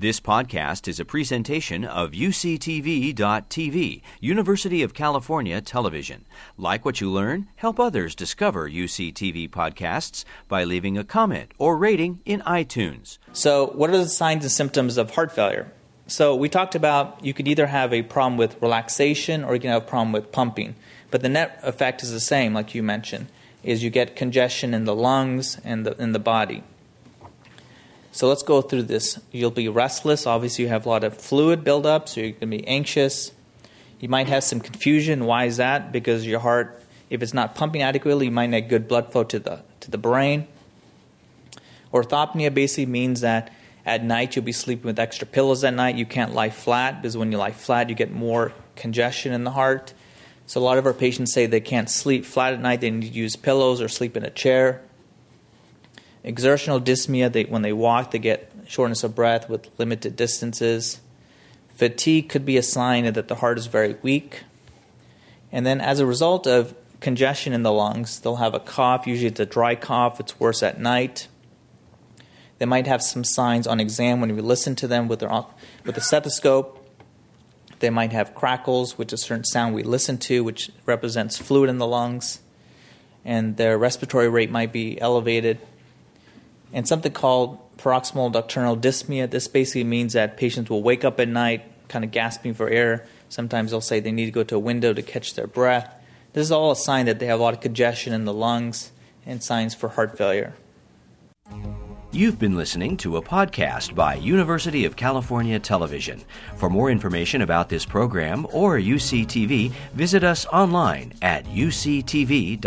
This podcast is a presentation of UCTV.tv, University of California Television. Like what you learn, help others discover UCTV podcasts by leaving a comment or rating in iTunes. So, what are the signs and symptoms of heart failure? So, we talked about you could either have a problem with relaxation or you can have a problem with pumping. But the net effect is the same, like you mentioned, is you get congestion in the lungs and the, in the body. So let's go through this. You'll be restless. Obviously, you have a lot of fluid buildup, so you're going to be anxious. You might have some confusion. Why is that? Because your heart, if it's not pumping adequately, you might not get good blood flow to the to the brain. Orthopnea basically means that at night you'll be sleeping with extra pillows at night. You can't lie flat because when you lie flat, you get more congestion in the heart. So a lot of our patients say they can't sleep flat at night. They need to use pillows or sleep in a chair. Exertional dyspnea, they, when they walk, they get shortness of breath with limited distances. Fatigue could be a sign that the heart is very weak. And then, as a result of congestion in the lungs, they'll have a cough. Usually, it's a dry cough, it's worse at night. They might have some signs on exam when we listen to them with, their, with the stethoscope. They might have crackles, which is a certain sound we listen to, which represents fluid in the lungs. And their respiratory rate might be elevated and something called paroxysmal nocturnal dyspnea. This basically means that patients will wake up at night kind of gasping for air. Sometimes they'll say they need to go to a window to catch their breath. This is all a sign that they have a lot of congestion in the lungs and signs for heart failure. You've been listening to a podcast by University of California Television. For more information about this program or UCTV, visit us online at uctv.tv.